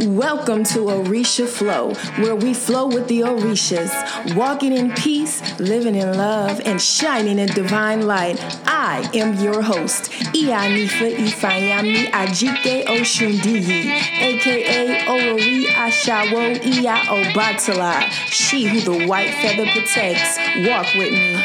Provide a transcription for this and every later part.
Welcome to Orisha Flow, where we flow with the Orishas, walking in peace, living in love, and shining in divine light. I am your host, Ianifa Ifayami Ajike Oshundiyi, aka Olori Ashawo Iya Obatala, she who the white feather protects. Walk with me.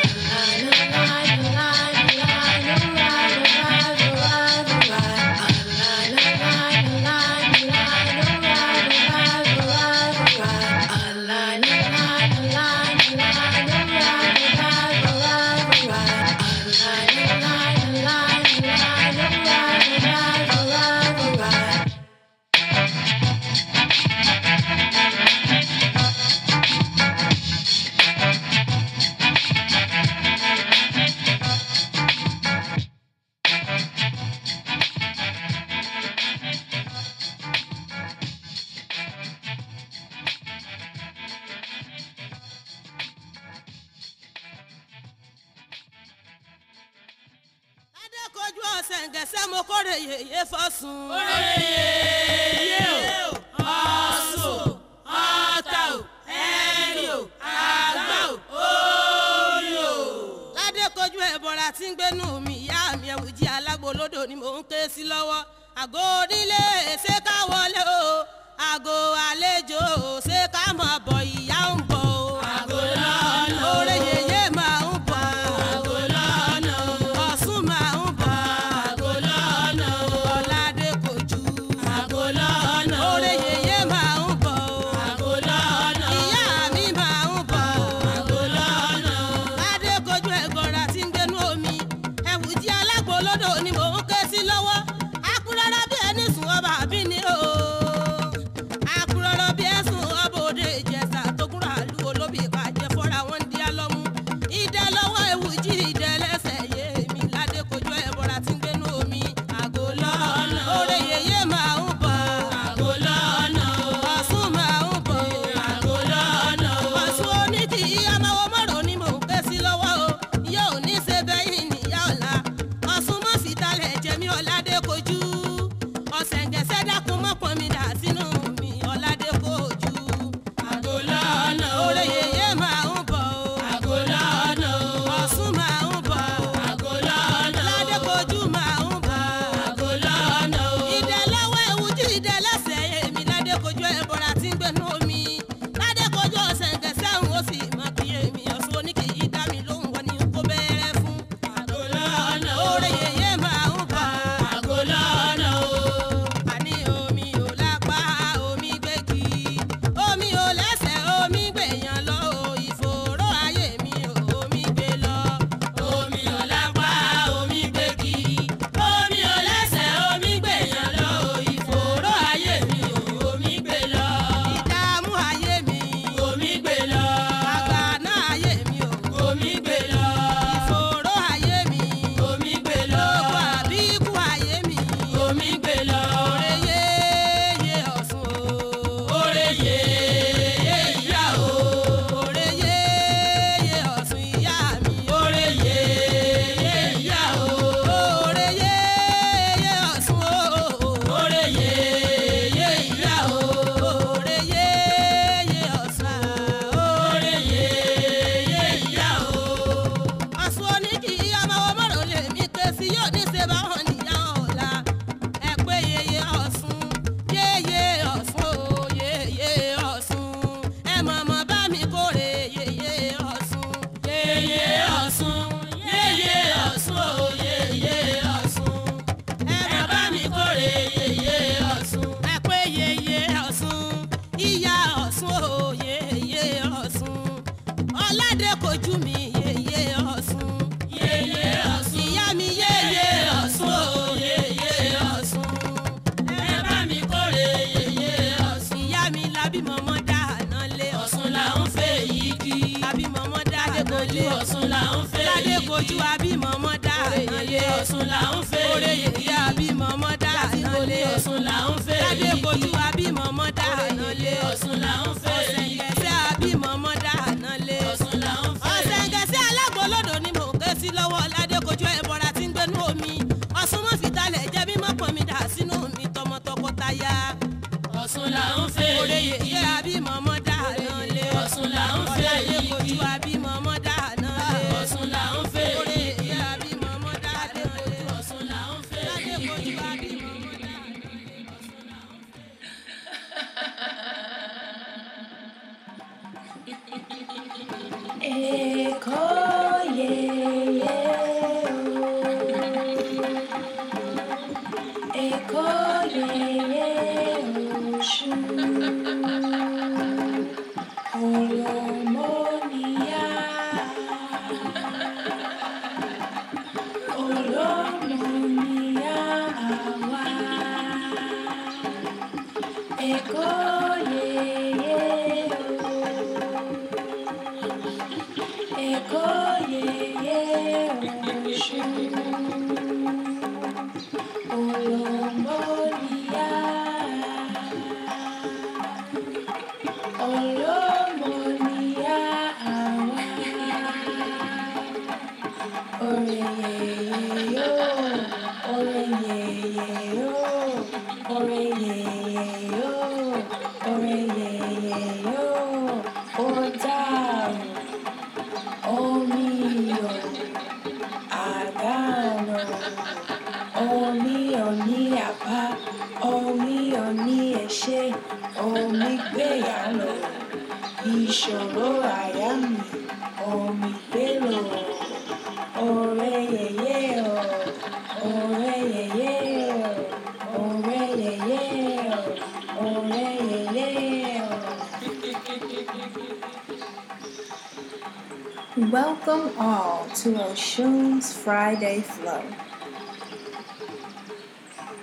Friday Flow,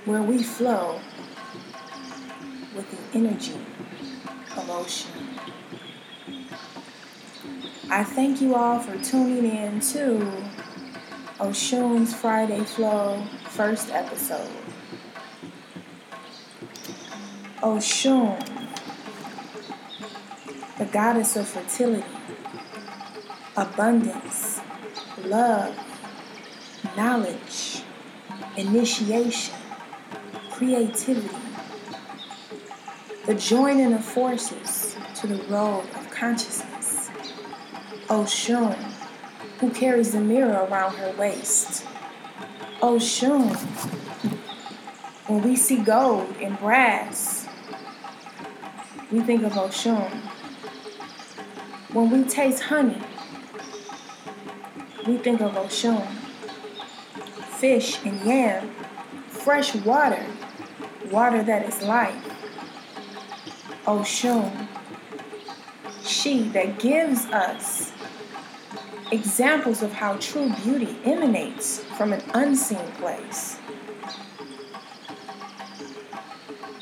where we flow with the energy of Oshun. I thank you all for tuning in to Oshun's Friday Flow first episode. Oshun, the goddess of fertility abundance, love, knowledge, initiation, creativity, the joining of forces to the road of consciousness. Oh, Oshun, who carries the mirror around her waist. Oh, Oshun, when we see gold and brass, we think of oh, Oshun. When we taste honey, we think of Oshun. Fish and yam, fresh water, water that is life. Oshun. She that gives us examples of how true beauty emanates from an unseen place.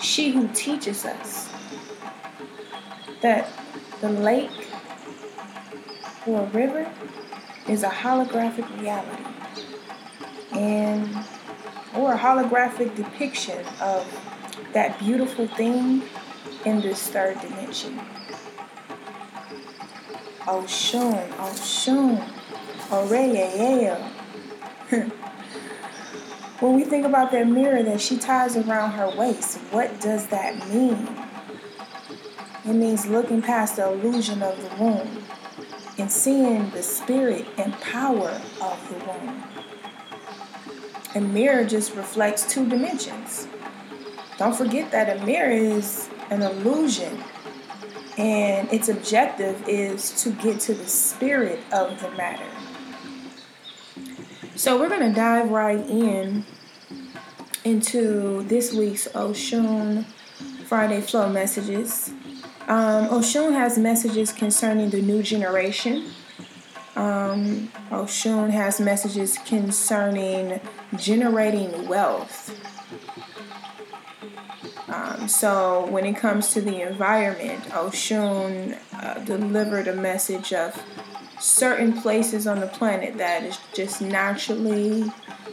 She who teaches us that the lake or river is a holographic reality and or a holographic depiction of that beautiful thing in this third dimension. Oshun, Oshun, Oreyeyeo. when we think about that mirror that she ties around her waist, what does that mean? It means looking past the illusion of the womb and seeing the spirit and power of the womb. A mirror just reflects two dimensions. Don't forget that a mirror is an illusion, and its objective is to get to the spirit of the matter. So, we're going to dive right in into this week's Oshun Friday Flow messages. Um, Oshun has messages concerning the new generation. Um, Oshun has messages concerning generating wealth. Um, so, when it comes to the environment, Oshun uh, delivered a message of certain places on the planet that is just naturally,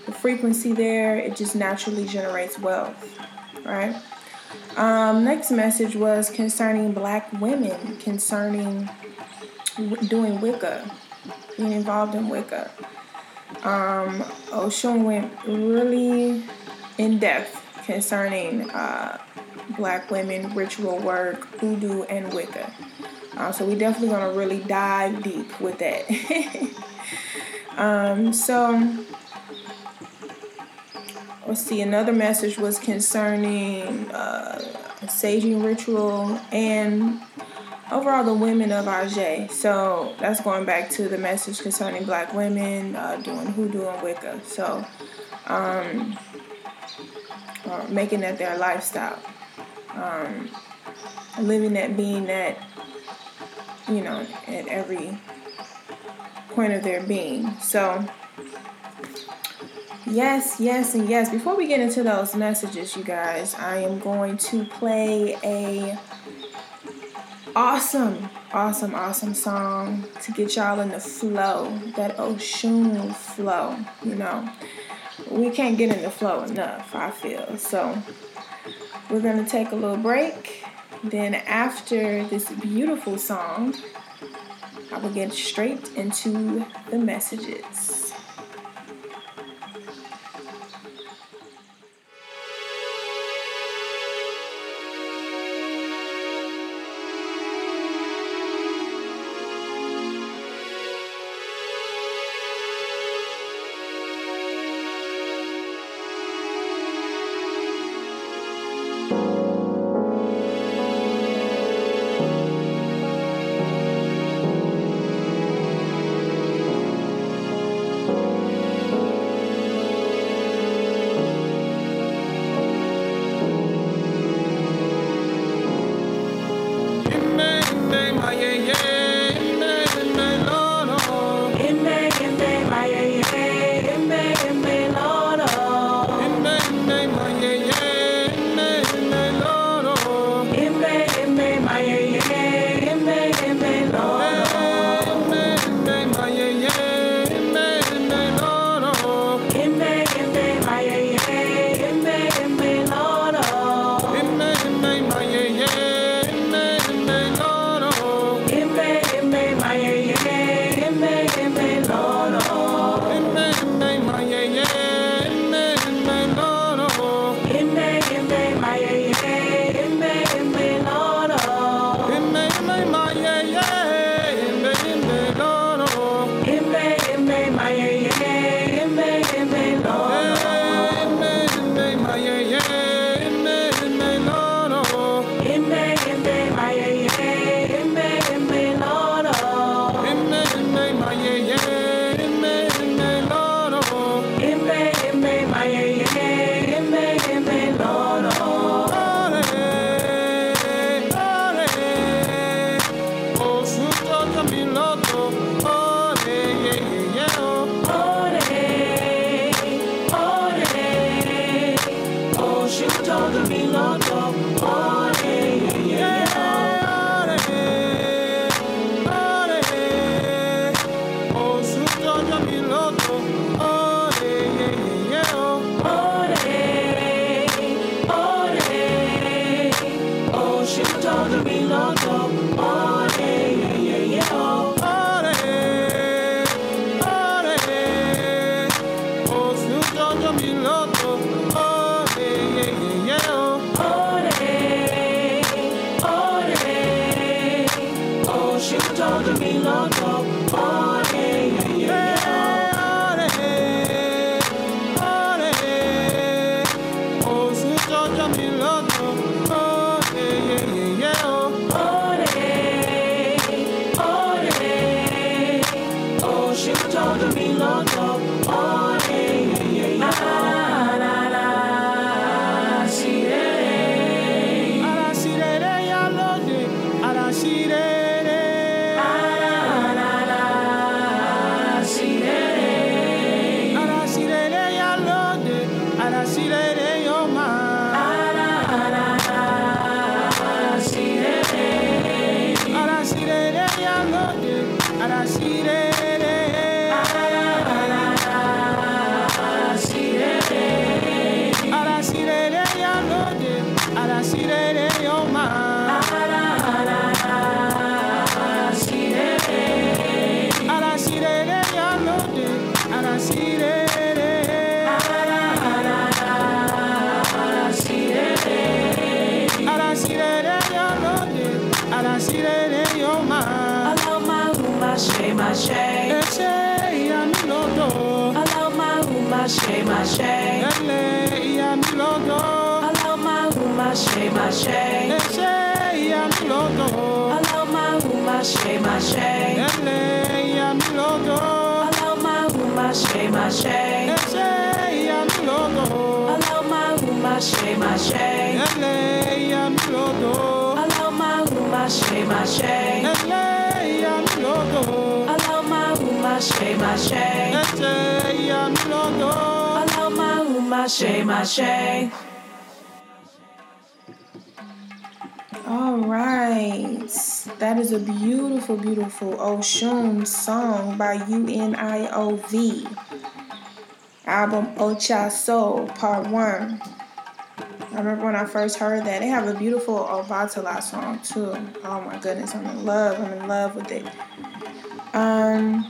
the frequency there, it just naturally generates wealth, right? Um, next message was concerning black women, concerning w- doing Wicca, being involved in Wicca. Um, Oshun went really in depth concerning uh, black women, ritual work, voodoo, and Wicca. Uh, so we definitely gonna really dive deep with that. um, so let's see. Another message was concerning uh, saging ritual and overall the women of Aje. So that's going back to the message concerning black women uh, doing hoodoo and Wicca. So um, or making that their lifestyle, um, living that being that you know at every point of their being. So Yes, yes, and yes. Before we get into those messages, you guys, I am going to play a awesome, awesome, awesome song to get y'all in the flow, that Oshun flow, you know. We can't get in the flow enough, I feel. So we're going to take a little break. Then after this beautiful song, I will get straight into the messages. mache, mache. Ele ya mi logo. Allow my room, mache, mache. Ele ya mi logo. Allow my room, mache, mache. Ele ya mi logo. Allow my room, mache, mache. Ele ya mi logo. Allow my room, mache, mache. Ele ya mi logo. Allow my room, mache, mache. Ele ya mi logo. Allow my room, mache, mache. All right. That is a beautiful, beautiful Oshun song by UNIOV. Album Ocha Soul, Part 1. I remember when I first heard that. They have a beautiful Obatala song too. Oh my goodness, I'm in love. I'm in love with it. Um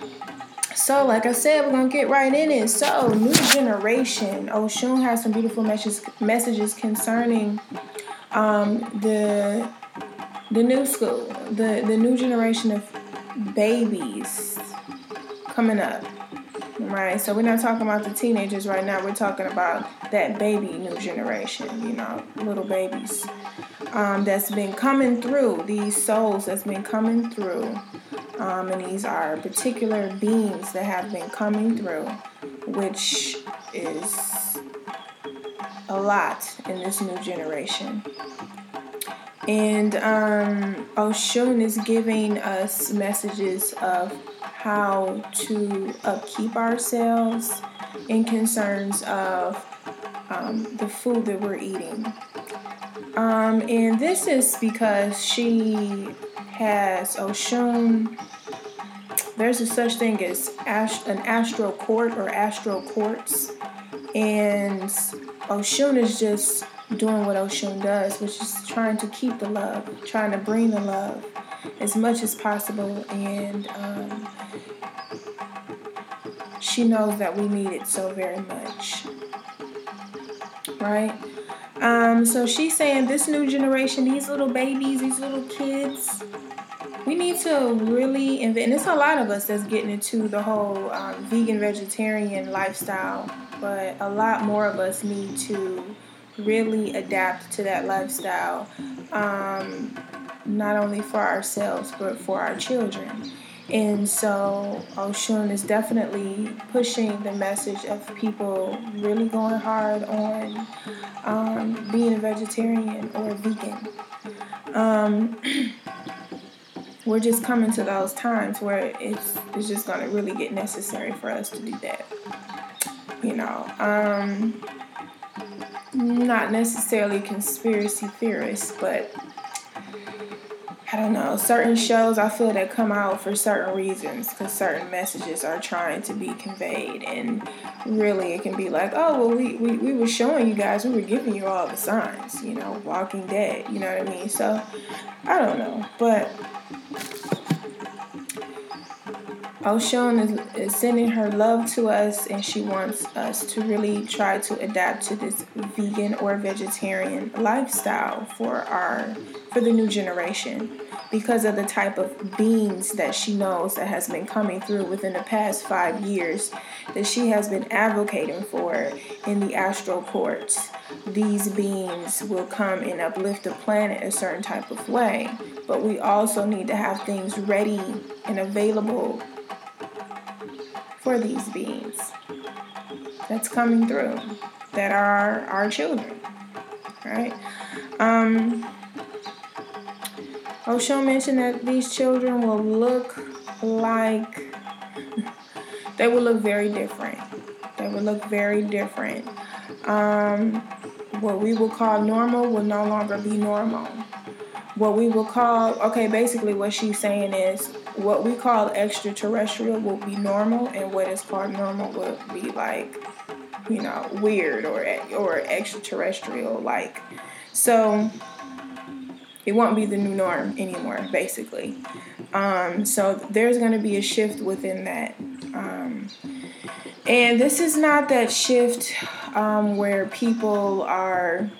so like I said, we're gonna get right in it. So new generation. Oshun has some beautiful messages messages concerning um the the new school, the the new generation of babies coming up. Right, so we're not talking about the teenagers right now. We're talking about that baby new generation, you know, little babies um, that's been coming through, these souls that's been coming through. Um, and these are particular beings that have been coming through, which is a lot in this new generation. And um, Oshun is giving us messages of how to upkeep ourselves in concerns of um, the food that we're eating. Um, and this is because she has Oshun. There's a such thing as ast- an astral court or astral courts, and Oshun is just doing what Oshun does, which is trying to keep the love, trying to bring the love as much as possible, and um, she knows that we need it so very much. Right? Um, so she's saying this new generation, these little babies, these little kids, we need to really invest. And it's a lot of us that's getting into the whole um, vegan vegetarian lifestyle, but a lot more of us need to really adapt to that lifestyle, um, not only for ourselves but for our children. And so Oshun is definitely pushing the message of people really going hard on um, being a vegetarian or a vegan. Um, we're just coming to those times where it's, it's just going to really get necessary for us to do that. You know, um, not necessarily conspiracy theorists, but I don't know, certain shows I feel that come out for certain reasons because certain messages are trying to be conveyed. And really, it can be like, oh, well, we, we, we were showing you guys, we were giving you all the signs, you know, Walking Dead, you know what I mean? So, I don't know. But Oshun is, is sending her love to us, and she wants us to really try to adapt to this vegan or vegetarian lifestyle for our for the new generation because of the type of beings that she knows that has been coming through within the past five years that she has been advocating for in the astral courts. These beings will come and uplift the planet a certain type of way, but we also need to have things ready and available for these beings that's coming through that are our children, right? Um, Oshun mentioned that these children will look like they will look very different. They will look very different. Um, what we will call normal will no longer be normal. What we will call, okay, basically what she's saying is what we call extraterrestrial will be normal, and what is called normal will be like, you know, weird or or extraterrestrial like. So it won't be the new norm anymore, basically. Um, so there's going to be a shift within that. Um, and this is not that shift um, where people are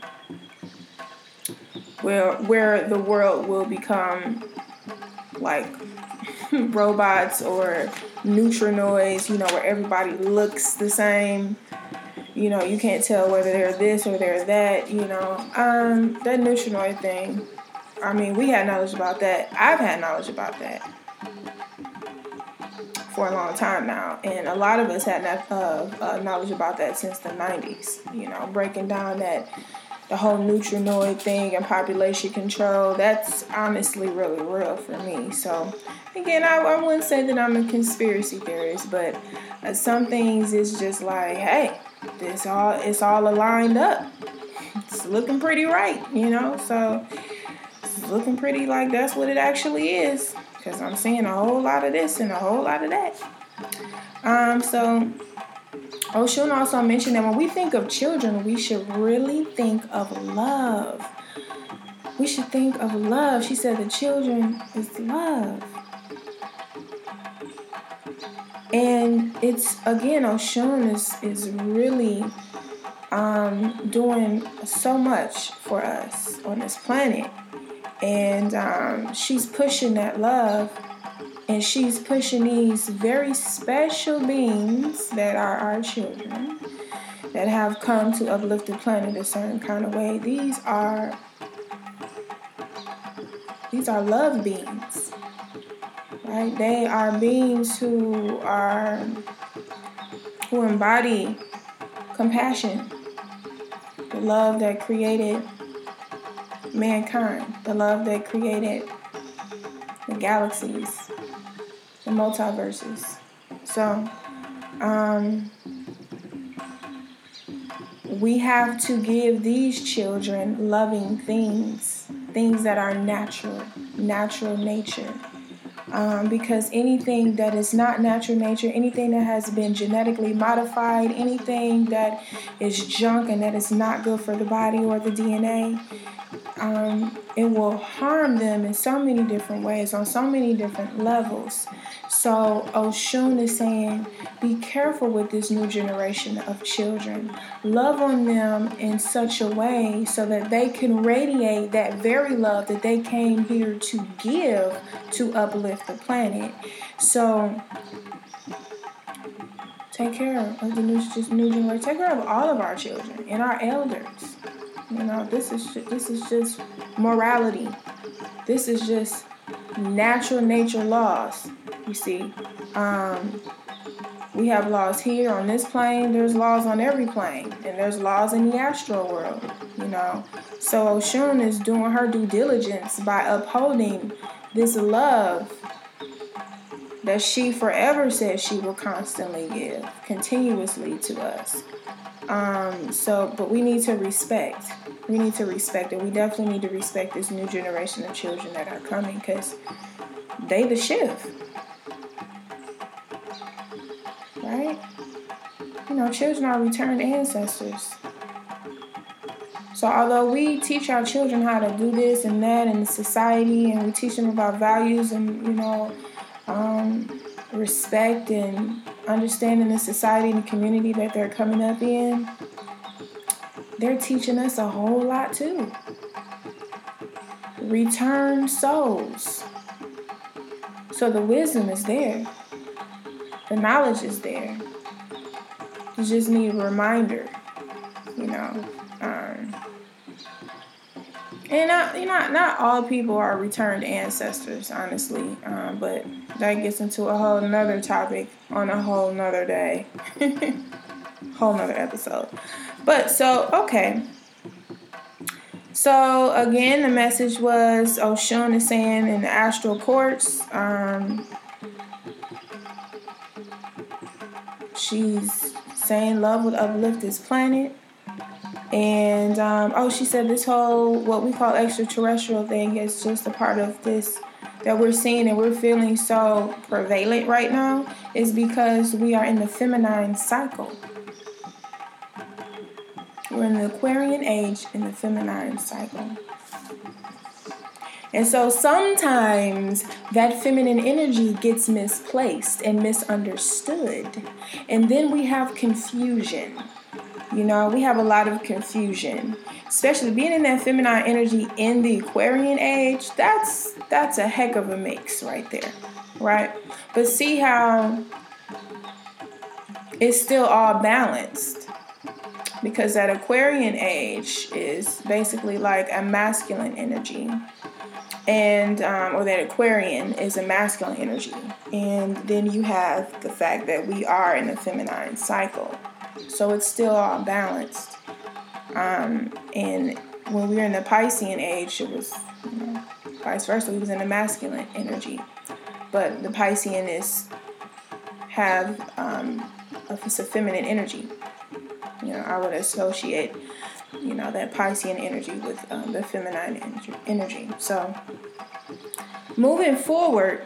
where where the world will become like robots or neutrinoids, you know, where everybody looks the same. You know, you can't tell whether they're this or they're that, you know. Um, that neutrinoid thing, I mean, we had knowledge about that. I've had knowledge about that for a long time now, and a lot of us had uh, uh, knowledge about that since the '90s. You know, breaking down that the whole Nutrinoid thing and population control, that's honestly really real for me. So, again, I, I wouldn't say that I'm a conspiracy theorist, but uh, some things it's just like, hey, this all it's all aligned up. It's looking pretty right, you know. So it's looking pretty like that's what it actually is. Cause I'm seeing a whole lot of this and a whole lot of that. Um, so Oshun also mentioned that when we think of children, we should really think of love. We should think of love. She said the children is love. And it's again, Oshun is is really um, doing so much for us on this planet, and um, she's pushing that love, and she's pushing these very special beings that are our children that have come to uplift the planet a certain kind of way. These are these are love beings right? They are beings who are who embody compassion, the love that created mankind, the love that created the galaxies, the multiverses. So, um, we have to give these children loving things, things that are natural, natural nature um, because anything that is not natural nature, anything that has been genetically modified, anything that is junk and that is not good for the body or the DNA, um, it will harm them in so many different ways, on so many different levels. So Oshun is saying, be careful with this new generation of children. Love on them in such a way so that they can radiate that very love that they came here to give to uplift the planet. So take care of the new, new generation. Take care of all of our children and our elders. You know, this is this is just morality. This is just natural nature laws. You see, um, we have laws here on this plane. There's laws on every plane, and there's laws in the astral world. You know, so Oshun is doing her due diligence by upholding this love that she forever says she will constantly give, continuously to us. Um, so, but we need to respect. We need to respect it. We definitely need to respect this new generation of children that are coming because they the shift. Right? You know, children are returned ancestors. So, although we teach our children how to do this and that in society, and we teach them about values and, you know, um, respect and understanding the society and the community that they're coming up in, they're teaching us a whole lot too. Return souls. So the wisdom is there, the knowledge is there. You just need a reminder, you know. Um, and not, you know, not all people are returned ancestors, honestly. Um, but that gets into a whole nother topic on a whole nother day, whole nother episode. But so okay. So again, the message was Oshun is saying in the astral courts. Um, she's saying love would uplift this planet. And um, oh, she said this whole what we call extraterrestrial thing is just a part of this that we're seeing and we're feeling so prevalent right now is because we are in the feminine cycle. We're in the Aquarian age in the feminine cycle. And so sometimes that feminine energy gets misplaced and misunderstood. And then we have confusion. You know, we have a lot of confusion, especially being in that feminine energy in the Aquarian age. That's that's a heck of a mix right there, right? But see how it's still all balanced because that Aquarian age is basically like a masculine energy, and um, or that Aquarian is a masculine energy, and then you have the fact that we are in a feminine cycle. So it's still all balanced. Um, and when we were in the Piscean age, it was you know, vice versa. We was in the masculine energy, but the Piscean is have um, a, it's a feminine energy. You know, I would associate you know that Piscean energy with um, the feminine energy. So moving forward,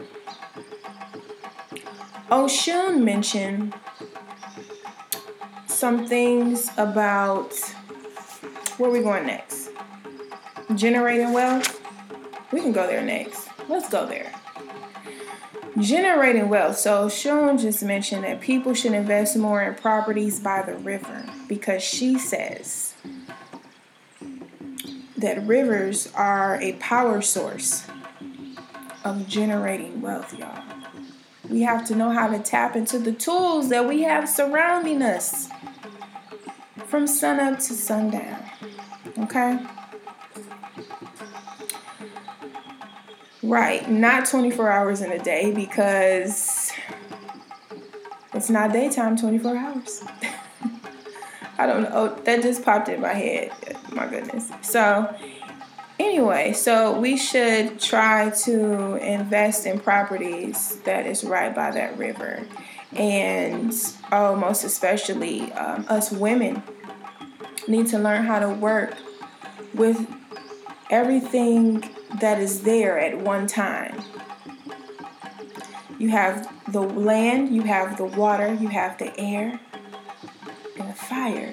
Oshun mentioned some things about where we going next. Generating wealth. We can go there next. Let's go there. Generating wealth. So Oshun just mentioned that people should invest more in properties by the river because she says that rivers are a power source of generating wealth, y'all. We have to know how to tap into the tools that we have surrounding us from sunup to sundown. Okay? Right, not 24 hours in a day because it's not daytime 24 hours. I don't know. Oh, that just popped in my head. My goodness. So, Anyway, so we should try to invest in properties that is right by that river. And oh, most especially um, us women need to learn how to work with everything that is there at one time. You have the land, you have the water, you have the air, and the fire.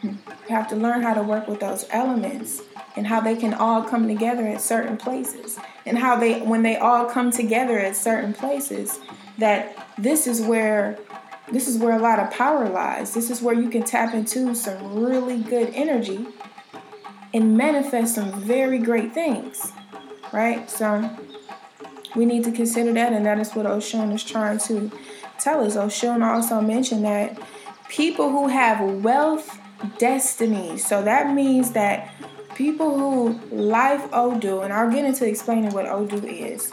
Hmm. You have to learn how to work with those elements and how they can all come together at certain places. And how they when they all come together at certain places that this is where this is where a lot of power lies. This is where you can tap into some really good energy and manifest some very great things. Right? So we need to consider that and that is what Oshun is trying to tell us. Oshun also mentioned that people who have wealth destiny. So that means that people who life Odu, and I'll get into explaining what Odu is,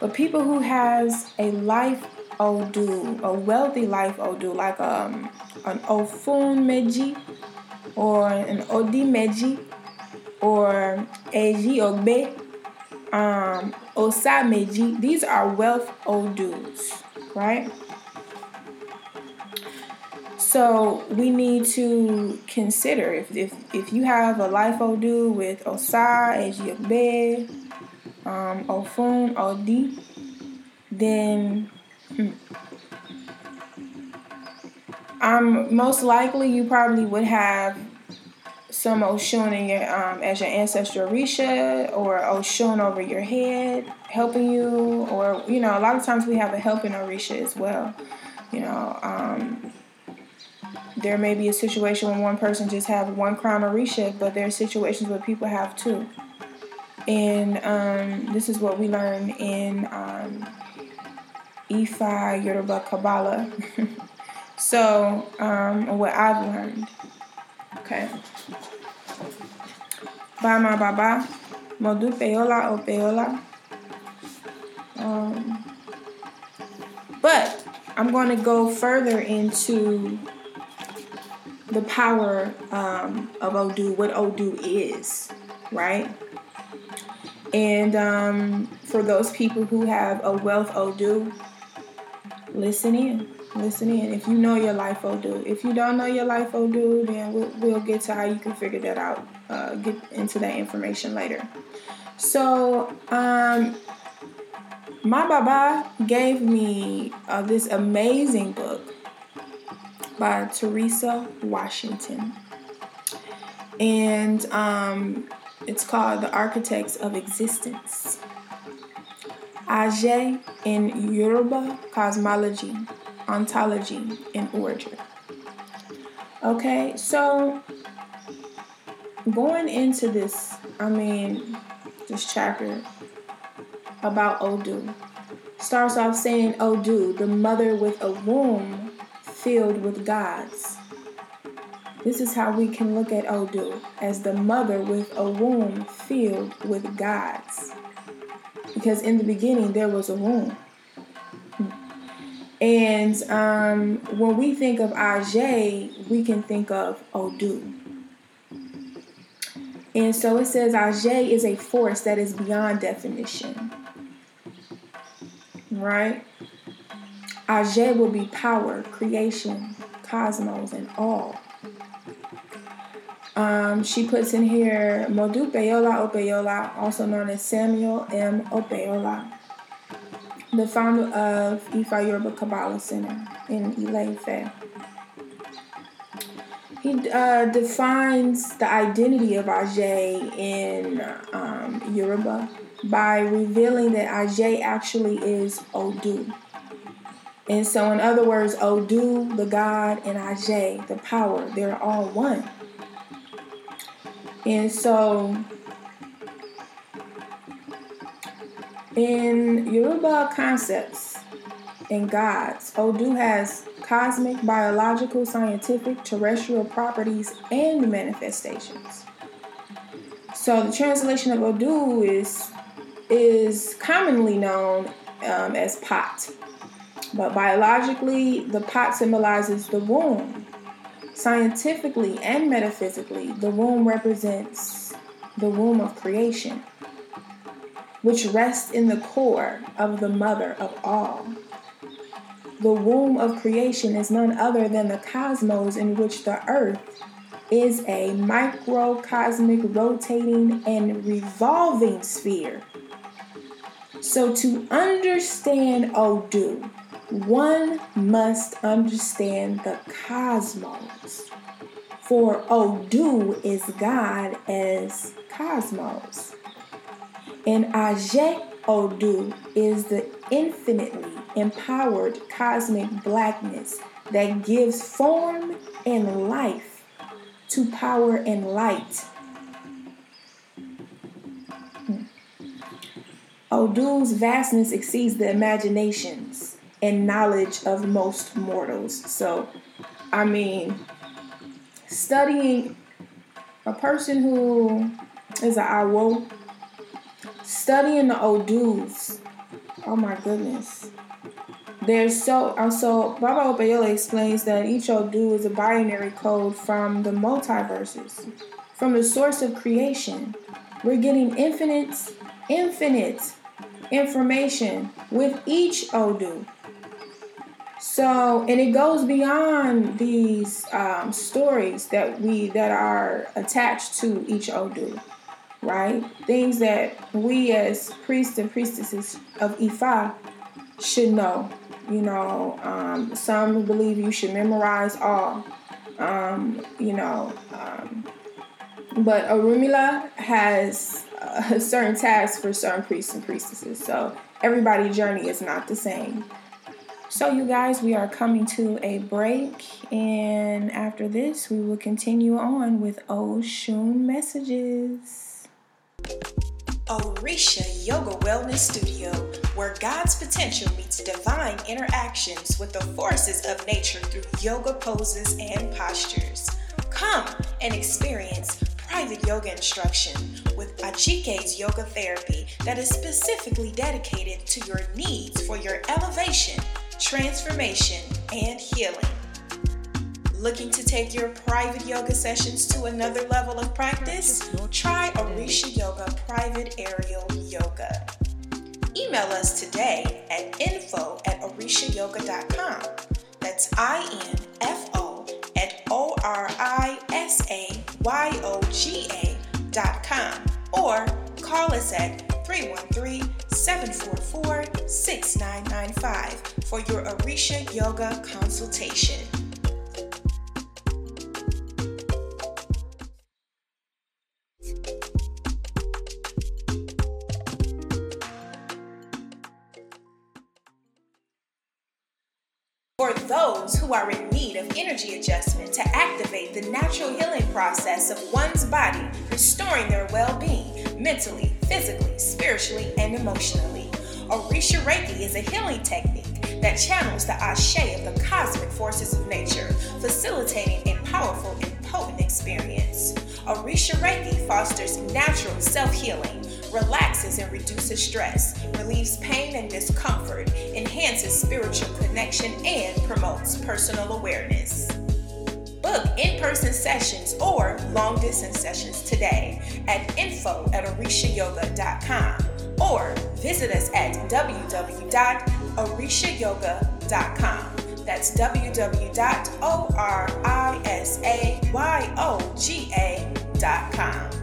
but people who has a life Odu, a wealthy life Odu, like um, an Ofun Meji or an Odi Meji or Eji Ogbe, um, Osa Meji, these are wealth Odus, right? So we need to consider if, if, if you have a life Odu with Osa, Eji Ogbe, um, Ofun, Odi, then um, most likely you probably would have some Oshun in your um, as your ancestor Orisha or Oshun over your head helping you, or you know, a lot of times we have a helping Orisha as well. You know, um, there may be a situation when one person just have one crown orisha, but there are situations where people have two. And um, this is what we learn in um, Ifa Yoruba Kabbalah. so, um, what I've learned. Okay. Bama Baba, Modu Peola o Peola. Um, but I'm going to go further into the power um, of Odu, what Odu is, right? And um, for those people who have a wealth Odu, listen in. Listen in. If you know your life Odu, if you don't know your life Odu, then we'll, we'll get to how you can figure that out. Uh, get into that information later. So, um, my Baba gave me uh, this amazing book by Teresa Washington. And um, it's called The Architects of Existence. Aje in Yoruba Cosmology, Ontology, and Origin. Okay, so going into this, I mean, this chapter about Odu starts off saying Odu, the mother with a womb filled with gods. This is how we can look at Odu as the mother with a womb filled with gods. Because in the beginning there was a womb. And um, when we think of Aje, we can think of Odu. And so it says Aje is a force that is beyond definition. Right? Aje will be power, creation, cosmos, and all. Um, she puts in here Modu Peyola Opeyola, also known as Samuel M. Opeyola, the founder of Ifa Yoruba Kabbalah Center in Ile-Ife. He uh, defines the identity of Aje in um, Yoruba by revealing that Aje actually is Odu. And so, in other words, Odu, the God, and Aje, the power, they're all one. And so, in Yoruba concepts and gods, Odu has cosmic, biological, scientific, terrestrial properties, and manifestations. So the translation of Odu is is commonly known um, as pot, but biologically, the pot symbolizes the womb. Scientifically and metaphysically, the womb represents the womb of creation, which rests in the core of the mother of all. The womb of creation is none other than the cosmos in which the earth is a microcosmic rotating and revolving sphere. So, to understand Odu, one must understand the cosmos. For Odu is God as cosmos. And Aje Odu is the infinitely empowered cosmic blackness that gives form and life to power and light. Hmm. Odu's vastness exceeds the imaginations and knowledge of most mortals. So, I mean, studying a person who is an Awo, studying the Odus, oh my goodness. There's so uh, also Baba Opeyola explains that each Odu is a binary code from the multiverses, from the source of creation. We're getting infinite, infinite information with each Odu. So, and it goes beyond these um, stories that we that are attached to each Odu, right? Things that we as priests and priestesses of Ifa should know. You know, um, some believe you should memorize all. Um, you know, um, but Orunmila has a certain tasks for certain priests and priestesses. So everybody's journey is not the same. So, you guys, we are coming to a break, and after this, we will continue on with Oshun messages. Orisha Yoga Wellness Studio, where God's potential meets divine interactions with the forces of nature through yoga poses and postures. Come and experience private yoga instruction with Achike's yoga therapy that is specifically dedicated to your needs for your elevation, transformation, and healing. Looking to take your private yoga sessions to another level of practice? Try Orisha Yoga Private Aerial Yoga. Email us today at info at orishayoga.com. That's I N F O at O R I S A Y O G A dot com or call us at 313 744 6995 for your Orisha Yoga consultation. For those who are in need of energy adjustment to activate the natural healing process of one's body, restoring their well being mentally, physically, spiritually, and emotionally. Orisha Reiki is a healing technique that channels the ashe of the cosmic forces of nature, facilitating a powerful and potent experience. Orisha Reiki fosters natural self healing, relaxes and reduces stress, relieves pain and discomfort, enhances spiritual connection, and promotes personal awareness. Book in person sessions or long distance sessions today at info at orishayoga.com or visit us at www.orishayoga.com. That's www.orishayoga.com.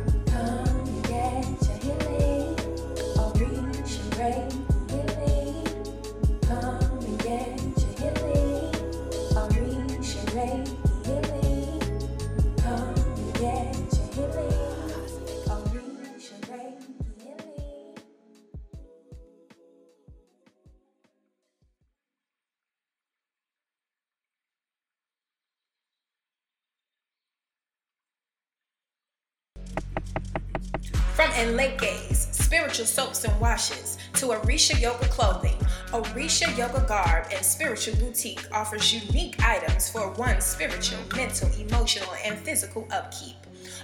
From Enleke's spiritual soaps and washes to Orisha Yoga clothing, Orisha Yoga Garb and Spiritual Boutique offers unique items for one's spiritual, mental, emotional, and physical upkeep.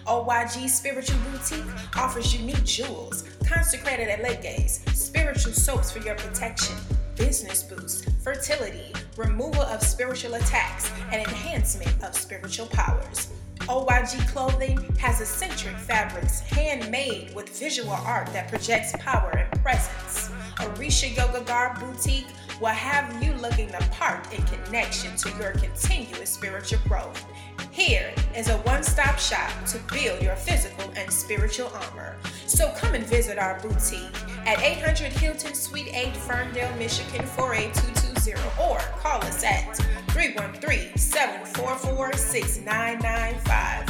OYG Spiritual Boutique offers unique jewels, consecrated Enleke's, spiritual soaps for your protection, business boost, fertility, removal of spiritual attacks, and enhancement of spiritual powers. OYG Clothing has eccentric fabrics handmade with visual art that projects power and presence. Orisha Yoga Garb Boutique will have you looking the part in connection to your continuous spiritual growth. Here is a one stop shop to build your physical and spiritual armor. So come and visit our boutique at 800 Hilton Suite 8, Ferndale, Michigan 48220 or call us at 313 744 6995.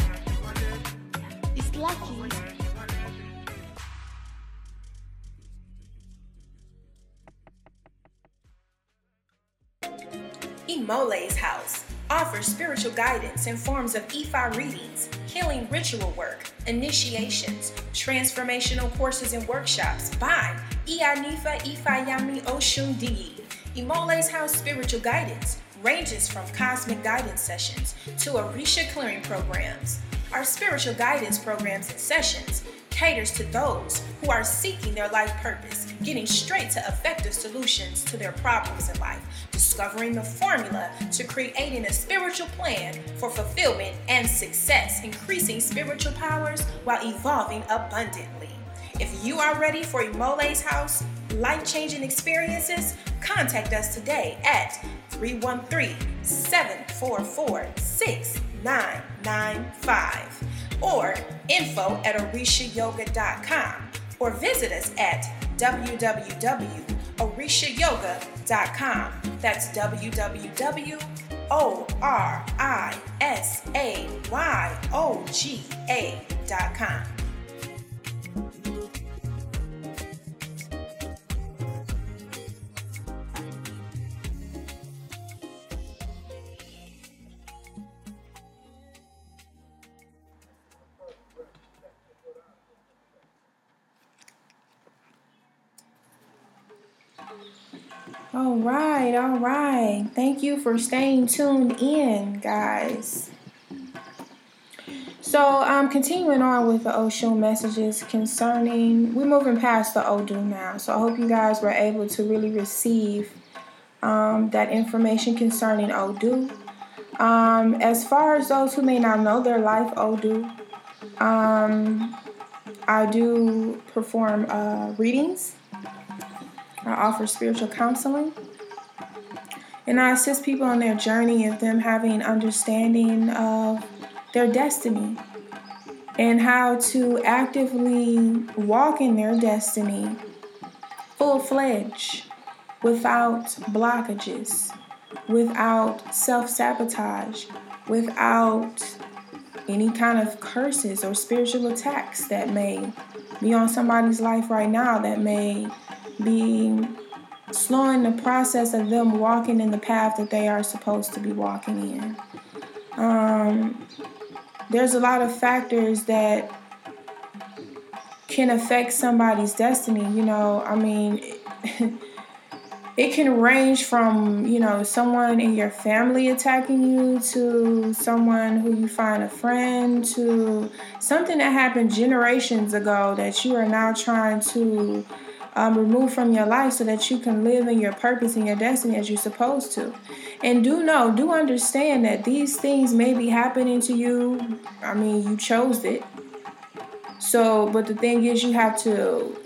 It's lucky. Imole's House offers spiritual guidance in forms of Ifa readings, healing ritual work, initiations, transformational courses and workshops by Ianifa Ifayami Oshundigi. Imole's House spiritual guidance ranges from cosmic guidance sessions to Orisha clearing programs. Our spiritual guidance programs and sessions caters to those who are seeking their life purpose, getting straight to effective solutions to their problems in life, discovering the formula to creating a spiritual plan for fulfillment and success, increasing spiritual powers while evolving abundantly. If you are ready for Imole's House life changing experiences, contact us today at 313 744 6995 or info at orishayoga.com or visit us at www.orishayoga.com. That's www.orishayoga.com. All right, all right. Thank you for staying tuned in, guys. So, um, continuing on with the Oshun messages concerning, we're moving past the Odu now. So, I hope you guys were able to really receive um, that information concerning Odu. Um, as far as those who may not know their life Odu, um, I do perform uh, readings. I offer spiritual counseling. And I assist people on their journey of them having understanding of their destiny and how to actively walk in their destiny full fledged without blockages, without self sabotage, without any kind of curses or spiritual attacks that may be on somebody's life right now that may be slowing the process of them walking in the path that they are supposed to be walking in. Um, there's a lot of factors that can affect somebody's destiny. You know, I mean, it can range from you know someone in your family attacking you to someone who you find a friend to something that happened generations ago that you are now trying to um, remove from your life so that you can live in your purpose and your destiny as you're supposed to. And do know do understand that these things may be happening to you. I mean you chose it. So but the thing is you have to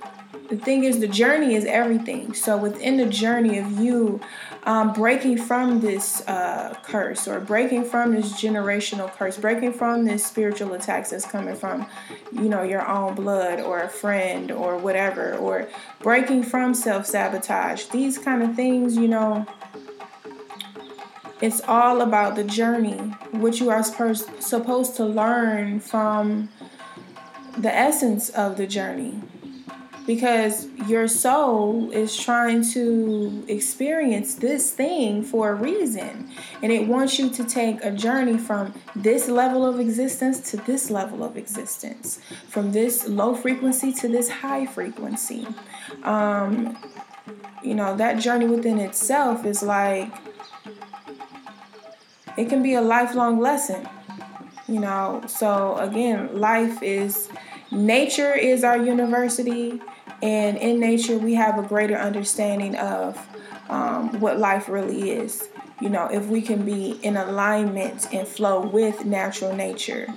the thing is the journey is everything. So within the journey of you um, breaking from this uh, curse or breaking from this generational curse breaking from this spiritual attacks that's coming from you know your own blood or a friend or whatever or breaking from self-sabotage. These kind of things you know it's all about the journey what you are supposed to learn from the essence of the journey because your soul is trying to experience this thing for a reason. And it wants you to take a journey from this level of existence to this level of existence from this low frequency to this high frequency. Um, you know that journey within itself is like it can be a lifelong lesson you know. So again life is nature is our university and in nature we have a greater understanding of um, what life really is. You know if we can be in alignment and flow with natural nature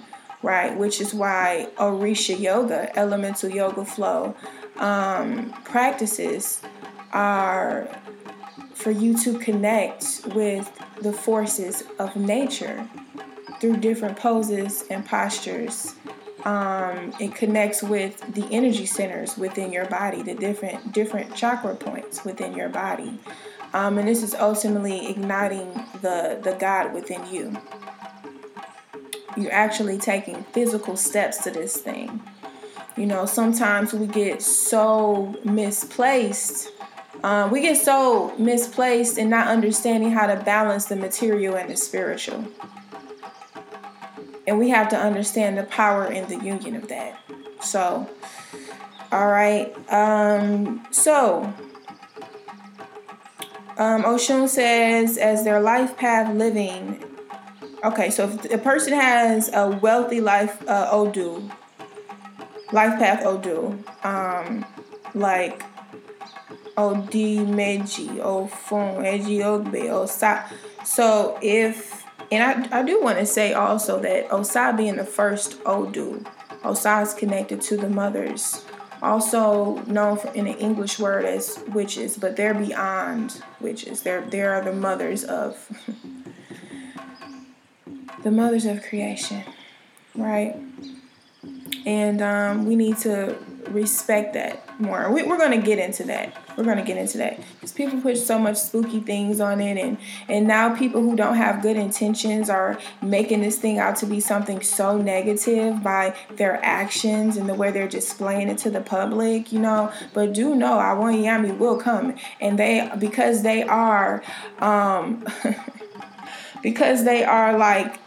right? Which is why orisha yoga elemental yoga flow um, practices are for you to connect with the forces of nature through different poses and postures um, it connects with the energy centers within your body, the different different chakra points within your body, um, and this is ultimately igniting the the God within you. You're actually taking physical steps to this thing. You know, sometimes we get so misplaced. Um, we get so misplaced in not understanding how to balance the material and the spiritual. And we have to understand the power and the union of that. So, all right. Um, so, um, Oshun says, as their life path living. Okay, so if a person has a wealthy life uh, Odu, life path Odu, um, like Odi Meji, Ofun, Eji Ogbe, Osa. So if and I, I do want to say also that Osa being the first Odu, Osa is connected to the mothers, also known for, in an English word as witches, but they're beyond witches. They're, they are the mothers of the mothers of creation, right? And um, we need to respect that more. We, are going to get into that. We're going to get into that because people put so much spooky things on it, and and now people who don't have good intentions are making this thing out to be something so negative by their actions and the way they're displaying it to the public. You know, but do know Awonyami will come, and they because they are. Um, because they are like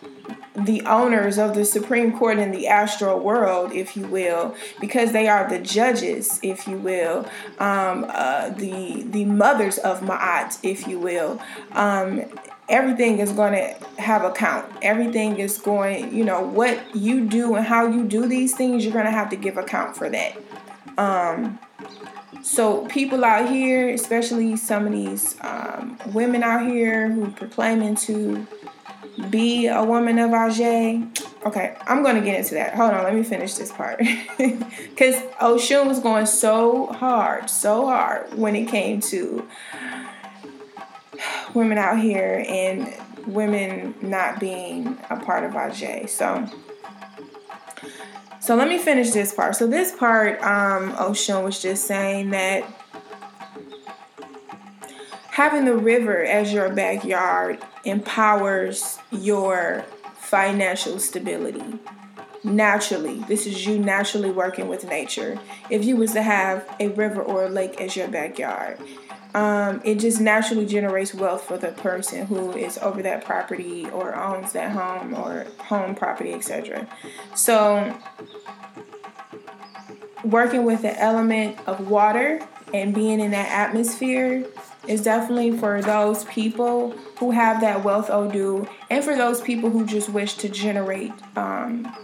the owners of the Supreme Court in the astral world, if you will, because they are the judges, if you will, um, uh, the the mothers of Ma'at, if you will. Um, everything is going to have a count. Everything is going, you know, what you do and how you do these things, you're going to have to give account for that. Um, so people out here, especially some of these um, women out here who proclaiming to be a woman of Aje. Okay, I'm gonna get into that. Hold on, let me finish this part. Because Oshun was going so hard, so hard when it came to women out here and women not being a part of Aje. So, so let me finish this part. So this part, um, Oshun was just saying that having the river as your backyard empowers your financial stability. Naturally this is you naturally working with nature. If you was to have a river or a lake as your backyard um, it just naturally generates wealth for the person who is over that property or owns that home or home property etc so working with the element of water and being in that atmosphere is definitely for those people who have that wealth Odu, and for those people who just wish to generate um,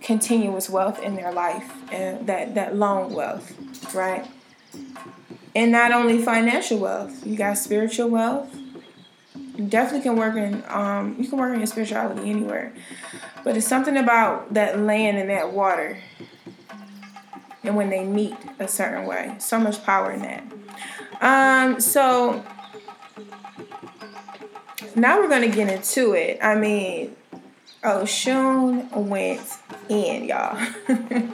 continuous wealth in their life and that that long wealth, right? And not only financial wealth, you got spiritual wealth. You definitely can work in um, you can work in your spirituality anywhere, but it's something about that land and that water, and when they meet a certain way, so much power in that. Um, so now we're gonna get into it. I mean, Oshun went in, y'all.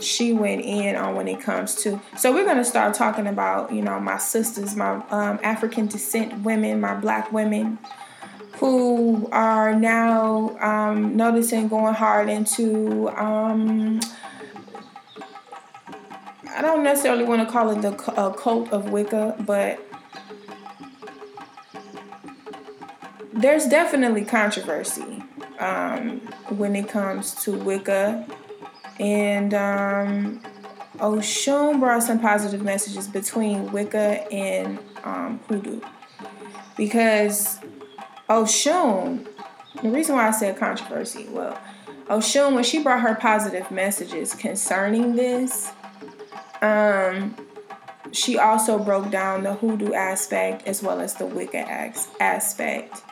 she went in on when it comes to. So we're gonna start talking about, you know, my sisters, my um, African descent women, my black women, who are now um, noticing going hard into. Um, I don't necessarily want to call it the uh, cult of Wicca, but there's definitely controversy um, when it comes to Wicca. And um, Oshun brought some positive messages between Wicca and um, Hoodoo. Because Oshun, the reason why I said controversy, well, Oshun, when she brought her positive messages concerning this, um, she also broke down the hoodoo aspect as well as the Wicca aspect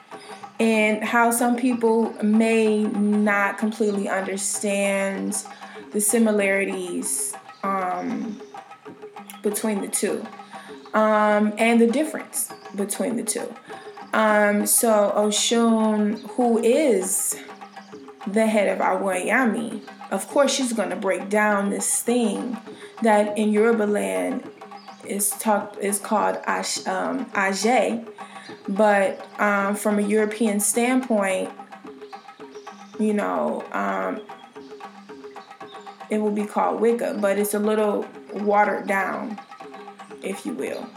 and how some people may not completely understand the similarities um, between the two um, and the difference between the two. Um, so Oshun, who is the head of Awayami, of course she's going to break down this thing that in Yoruba land is talked is called Ash, um, Aje, but um, from a European standpoint, you know, um, it will be called Wicca, but it's a little watered down, if you will.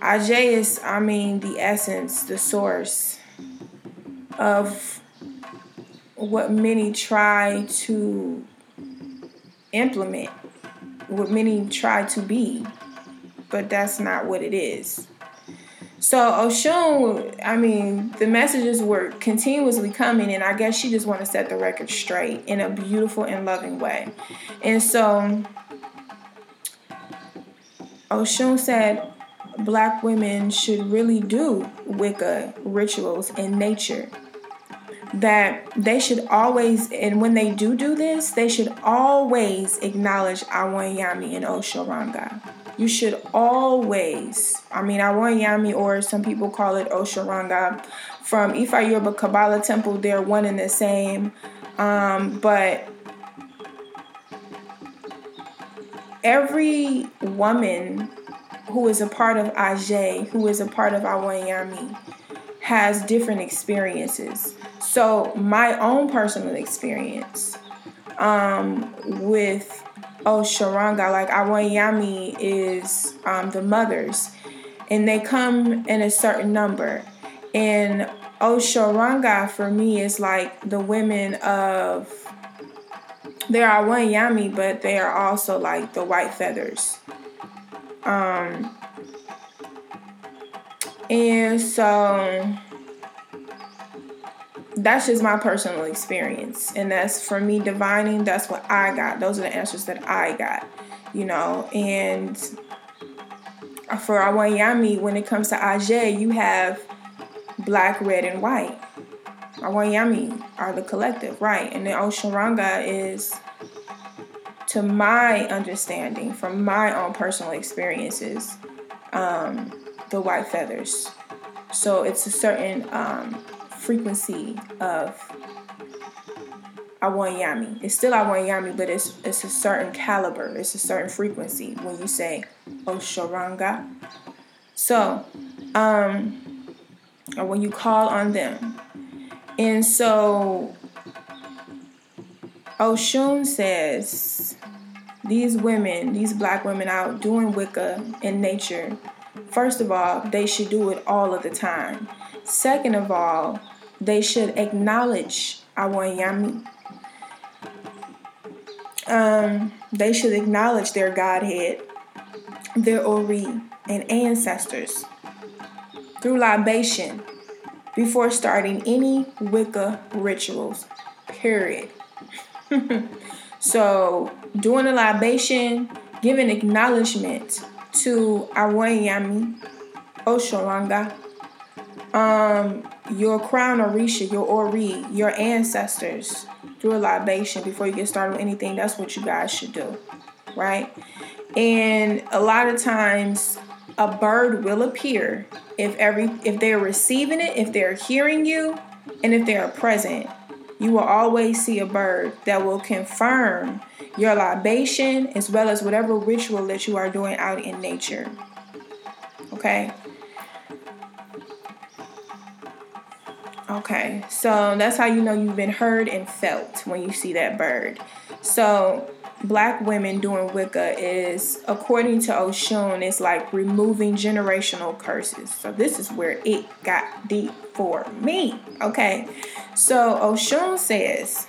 Aje is, I mean, the essence, the source of what many try to implement, what many try to be, but that's not what it is. So Oshun, I mean, the messages were continuously coming, and I guess she just want to set the record straight in a beautiful and loving way. And so Oshun said black women should really do Wicca rituals in nature. That they should always, and when they do do this, they should always acknowledge Awanyami and Oshoranga. You should always, I mean, Awanyami, or some people call it Oshoranga, from Ifa Yoruba Kabbalah Temple, they're one and the same. Um, but every woman who is a part of Aje, who is a part of Awanyami, has different experiences. So my own personal experience um, with Osharanga, like Awanyami, is um, the mothers, and they come in a certain number. And Osharanga for me is like the women of. They are Awanyami, but they are also like the white feathers. Um, and so that's just my personal experience. And that's for me divining, that's what I got. Those are the answers that I got, you know. And for Awanyami, when it comes to Aje, you have black, red, and white. Awanyami are the collective, right? And then Osharanga is, to my understanding, from my own personal experiences, um, the white feathers. So it's a certain um, frequency of Awanyami. It's still Awanyami, but it's it's a certain caliber. It's a certain frequency when you say Osharanga. So, um, or when you call on them. And so Oshun says these women, these black women out doing Wicca in nature, first of all, they should do it all of the time. Second of all, they should acknowledge Awanyami. Um, they should acknowledge their Godhead, their Ori, and ancestors. through libation before starting any Wicca rituals. Period. so, doing a libation, giving acknowledgement to Awanyami, Oshoranga, um, your crown Orisha, your Ori, your ancestors through a libation before you get started with anything. That's what you guys should do, right? And a lot of times, a bird will appear if every if they're receiving it, if they're hearing you, and if they are present. You will always see a bird that will confirm your libation as well as whatever ritual that you are doing out in nature. Okay. Okay, so that's how you know you've been heard and felt when you see that bird. So, black women doing Wicca is, according to Oshun, it's like removing generational curses. So, this is where it got deep for me. Okay, so Oshun says,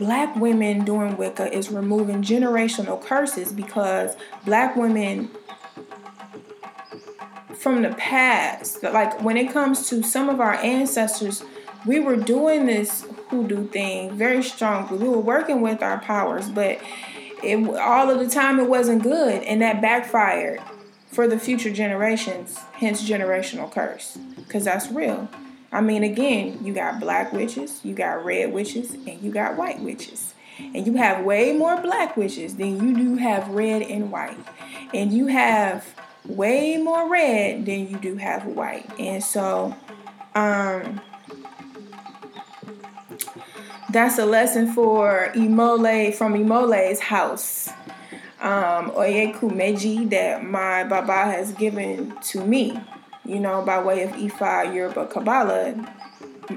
Black women doing Wicca is removing generational curses because black women from the past. Like when it comes to some of our ancestors, we were doing this hoodoo thing very strongly. We were working with our powers, but it all of the time it wasn't good, and that backfired for the future generations. Hence, generational curse, because that's real. I mean, again, you got black witches, you got red witches, and you got white witches. And you have way more black witches than you do have red and white. And you have way more red than you do have white. And so um that's a lesson for Imole from Imole's house. Um Oyeku Meji that my Baba has given to me, you know, by way of Ifa Yoruba Kabbalah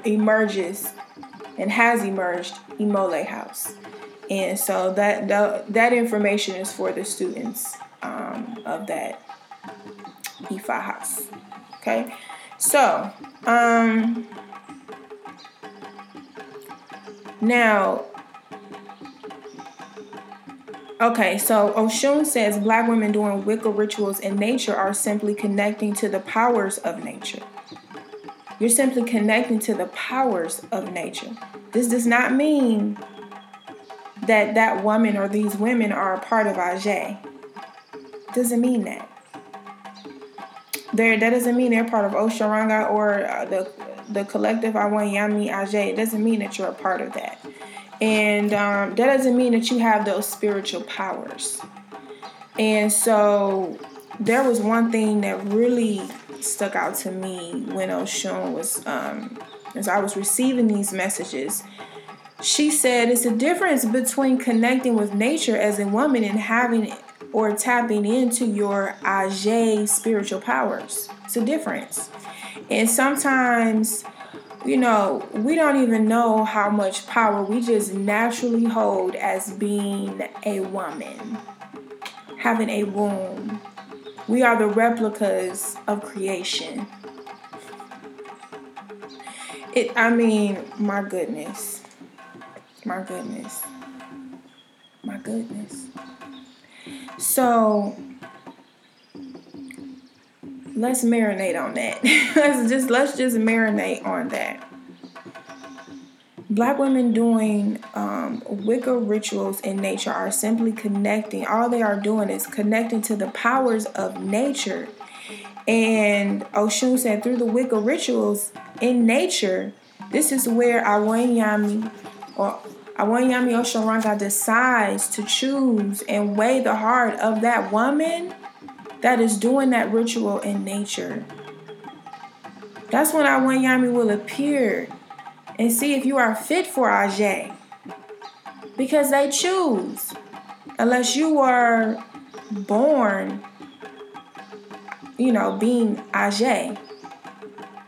emerges and has emerged Imole house. And so that that, that information is for the students um, of that Ifa house. Okay, so um, now, okay, so Oshun says black women doing Wicca rituals in nature are simply connecting to the powers of nature. You're simply connecting to the powers of nature. This does not mean that that woman or these women are a part of Aje. Doesn't mean that. There, that doesn't mean they're part of Osharanga or uh, the the collective Awanyami Aje. It doesn't mean that you're a part of that, and um, that doesn't mean that you have those spiritual powers. And so, there was one thing that really stuck out to me when Oshun was, um, as I was receiving these messages. She said it's a difference between connecting with nature as a woman and having or tapping into your Aje spiritual powers. It's a difference. And sometimes, you know, we don't even know how much power we just naturally hold as being a woman, having a womb. We are the replicas of creation. It I mean, my goodness. My goodness. My goodness. So let's marinate on that. let's just let's just marinate on that. Black women doing um, Wicca rituals in nature are simply connecting. All they are doing is connecting to the powers of nature. And Oshun said through the Wicca rituals in nature, this is where Awanyami or Awanyami Osharanga decides to choose and weigh the heart of that woman that is doing that ritual in nature. That's when Awanyami will appear and see if you are fit for Aje. Because they choose. Unless you are born, you know, being Aje.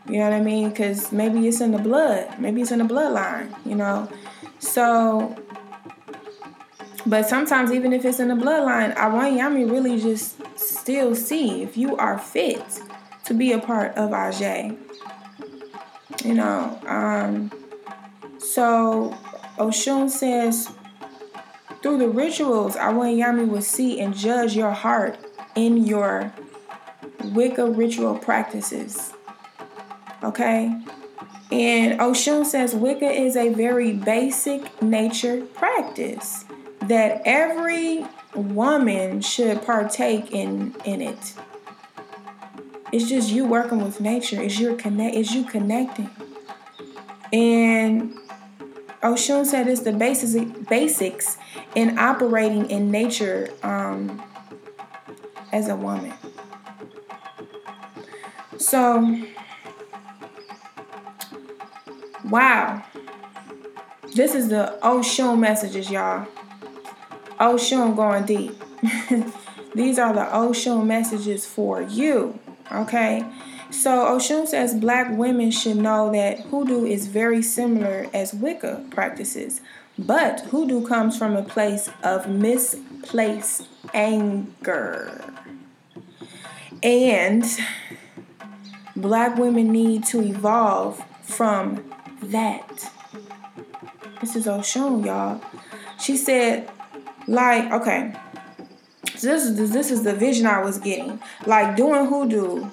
You know what I mean? Because maybe it's in the blood. Maybe it's in the bloodline, you know. So, but sometimes even if it's in the bloodline, Awanyami really just still see if you are fit to be a part of Aje. You know, um, so Oshun says, through the rituals, Awanyami will see and judge your heart in your Wicca ritual practices. Okay? And Oshun says Wicca is a very basic nature practice that every woman should partake in in it. It's just you working with nature. It's your connect. It's you connecting. And Oshun said it's the basics basics in operating in nature um, as a woman. So, wow. This is the Oshun messages, y'all. Oshun going deep. These are the Oshun messages for you. Okay. So Oshun says black women should know that hoodoo is very similar as Wicca practices, but hoodoo comes from a place of misplaced anger. And black women need to evolve from that. This is Oshun, y'all. She said, like, okay. This is this is the vision I was getting. Like doing hoodoo,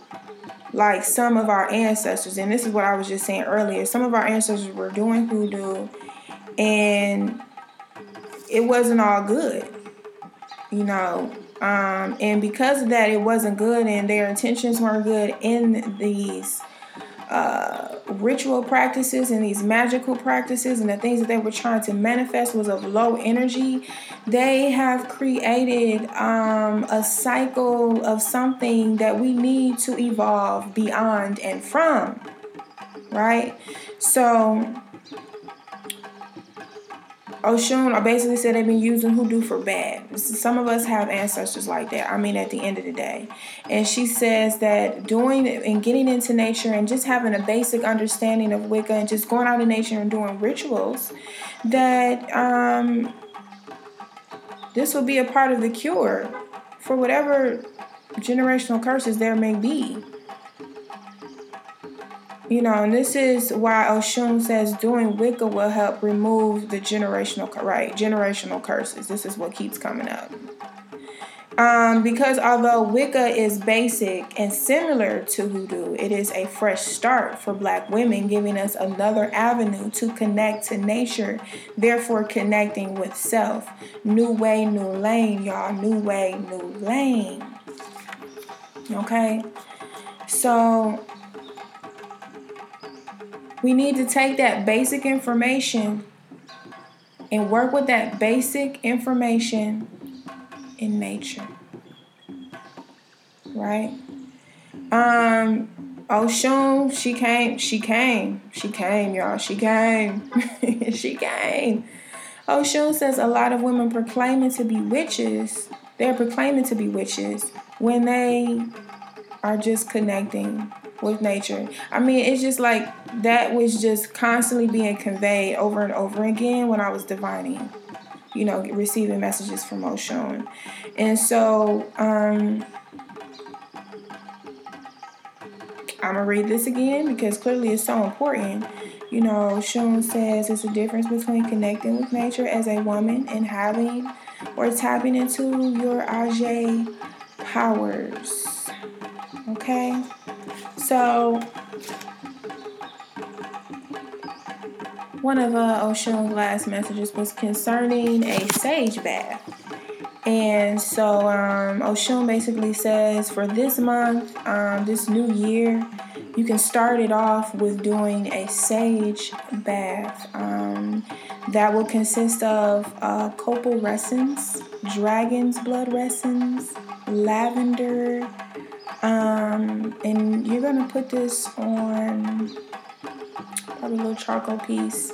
like some of our ancestors, and this is what I was just saying earlier. Some of our ancestors were doing hoodoo, and it wasn't all good, you know. Um, and because of that, it wasn't good, and their intentions weren't good in these uh, ritual practices and these magical practices and the things that they were trying to manifest was of low energy, they have created um, a cycle of something that we need to evolve beyond and from. Right? So, Oshun I basically said they've been using hoodoo for bad. Some of us have ancestors like that. I mean, at the end of the day. And she says that doing and getting into nature and just having a basic understanding of Wicca and just going out in nature and doing rituals, that um, this will be a part of the cure for whatever generational curses there may be. You know, and this is why Oshun says doing Wicca will help remove the generational right generational curses. This is what keeps coming up. Um, because although Wicca is basic and similar to Hoodoo, it is a fresh start for Black women, giving us another avenue to connect to nature, therefore connecting with self. New way, new lane, y'all. New way, new lane. Okay, so we need to take that basic information and work with that basic information in nature. Right? Um Oshun, she came, she came, she came, y'all. She came. she came. Oshun says a lot of women proclaiming to be witches, they're proclaiming to be witches when they are just connecting with nature. I mean, it's just like that was just constantly being conveyed over and over again when I was divining, you know, receiving messages from Oshun. And so, um, I'm gonna read this again because clearly it's so important. You know, Oshun says it's a difference between connecting with nature as a woman and having or tapping into your Aje powers. Okay? So, one of uh, Oshun's last messages was concerning a sage bath. And so um, Oshun basically says for this month, um, this new year, you can start it off with doing a sage bath. Um, that will consist of uh, copal resins, dragon's blood resins, lavender, um, and you're gonna put this on probably a little charcoal piece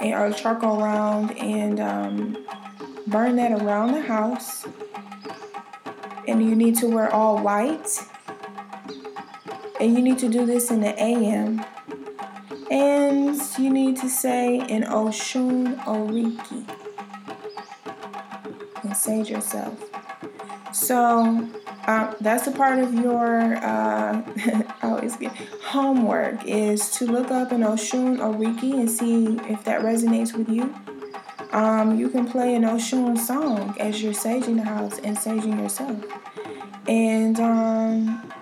or charcoal round and um, burn that around the house. And you need to wear all white. And you need to do this in the AM. And you need to say in Oshun Oriki. And sage yourself. So um, that's a part of your uh, always get homework is to look up an Oshun Oriki and see if that resonates with you. Um, you can play an Oshun song as you're saging the house and saging yourself. And um,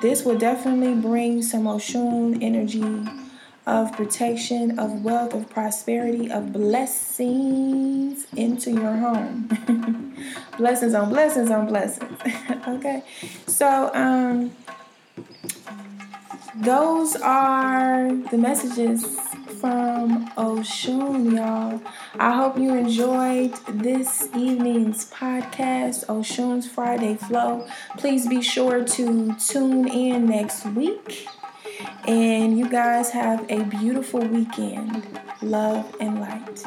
this will definitely bring some Oshun energy of protection, of wealth, of prosperity, of blessings into your home. blessings on blessings on blessings. okay. So, um, those are the messages from Oshun, y'all. I hope you enjoyed this evening's podcast, Oshun's Friday Flow. Please be sure to tune in next week. And you guys have a beautiful weekend. Love and light.